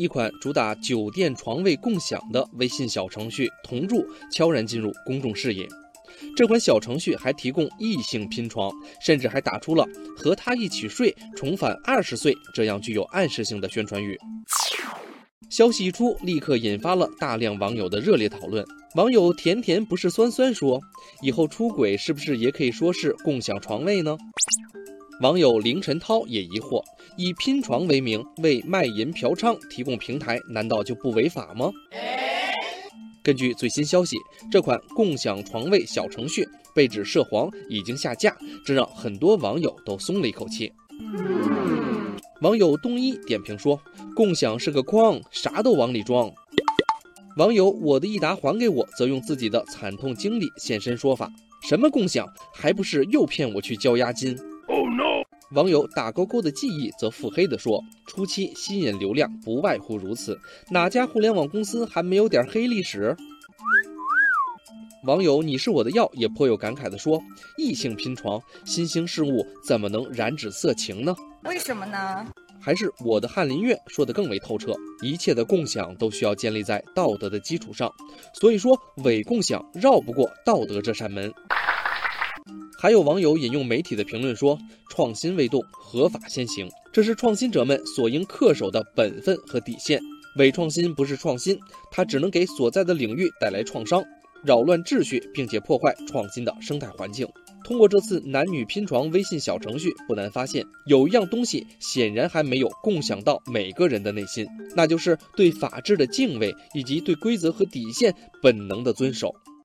一款主打酒店床位共享的微信小程序“同住”悄然进入公众视野。这款小程序还提供异性拼床，甚至还打出了“和他一起睡，重返二十岁”这样具有暗示性的宣传语。消息一出，立刻引发了大量网友的热烈讨论。网友甜甜不是酸酸说：“以后出轨是不是也可以说是共享床位呢？”网友凌晨涛也疑惑：以拼床为名为卖淫嫖娼提供平台，难道就不违法吗？根据最新消息，这款共享床位小程序被指涉黄，已经下架，这让很多网友都松了一口气。网友东一点评说：“共享是个筐，啥都往里装。”网友我的益达还给我则用自己的惨痛经历现身说法：“什么共享，还不是又骗我去交押金？” Oh no！网友打勾勾的记忆则腹黑地说：“初期吸引流量不外乎如此，哪家互联网公司还没有点黑历史？”网友你是我的药也颇有感慨地说：“异性拼床，新兴事物怎么能染指色情呢？为什么呢？”还是我的翰林院说的更为透彻：一切的共享都需要建立在道德的基础上，所以说伪共享绕不过道德这扇门。还有网友引用媒体的评论说：“创新未动，合法先行，这是创新者们所应恪守的本分和底线。伪创新不是创新，它只能给所在的领域带来创伤，扰乱秩序，并且破坏创新的生态环境。”通过这次男女拼床微信小程序，不难发现，有一样东西显然还没有共享到每个人的内心，那就是对法治的敬畏以及对规则和底线本能的遵守。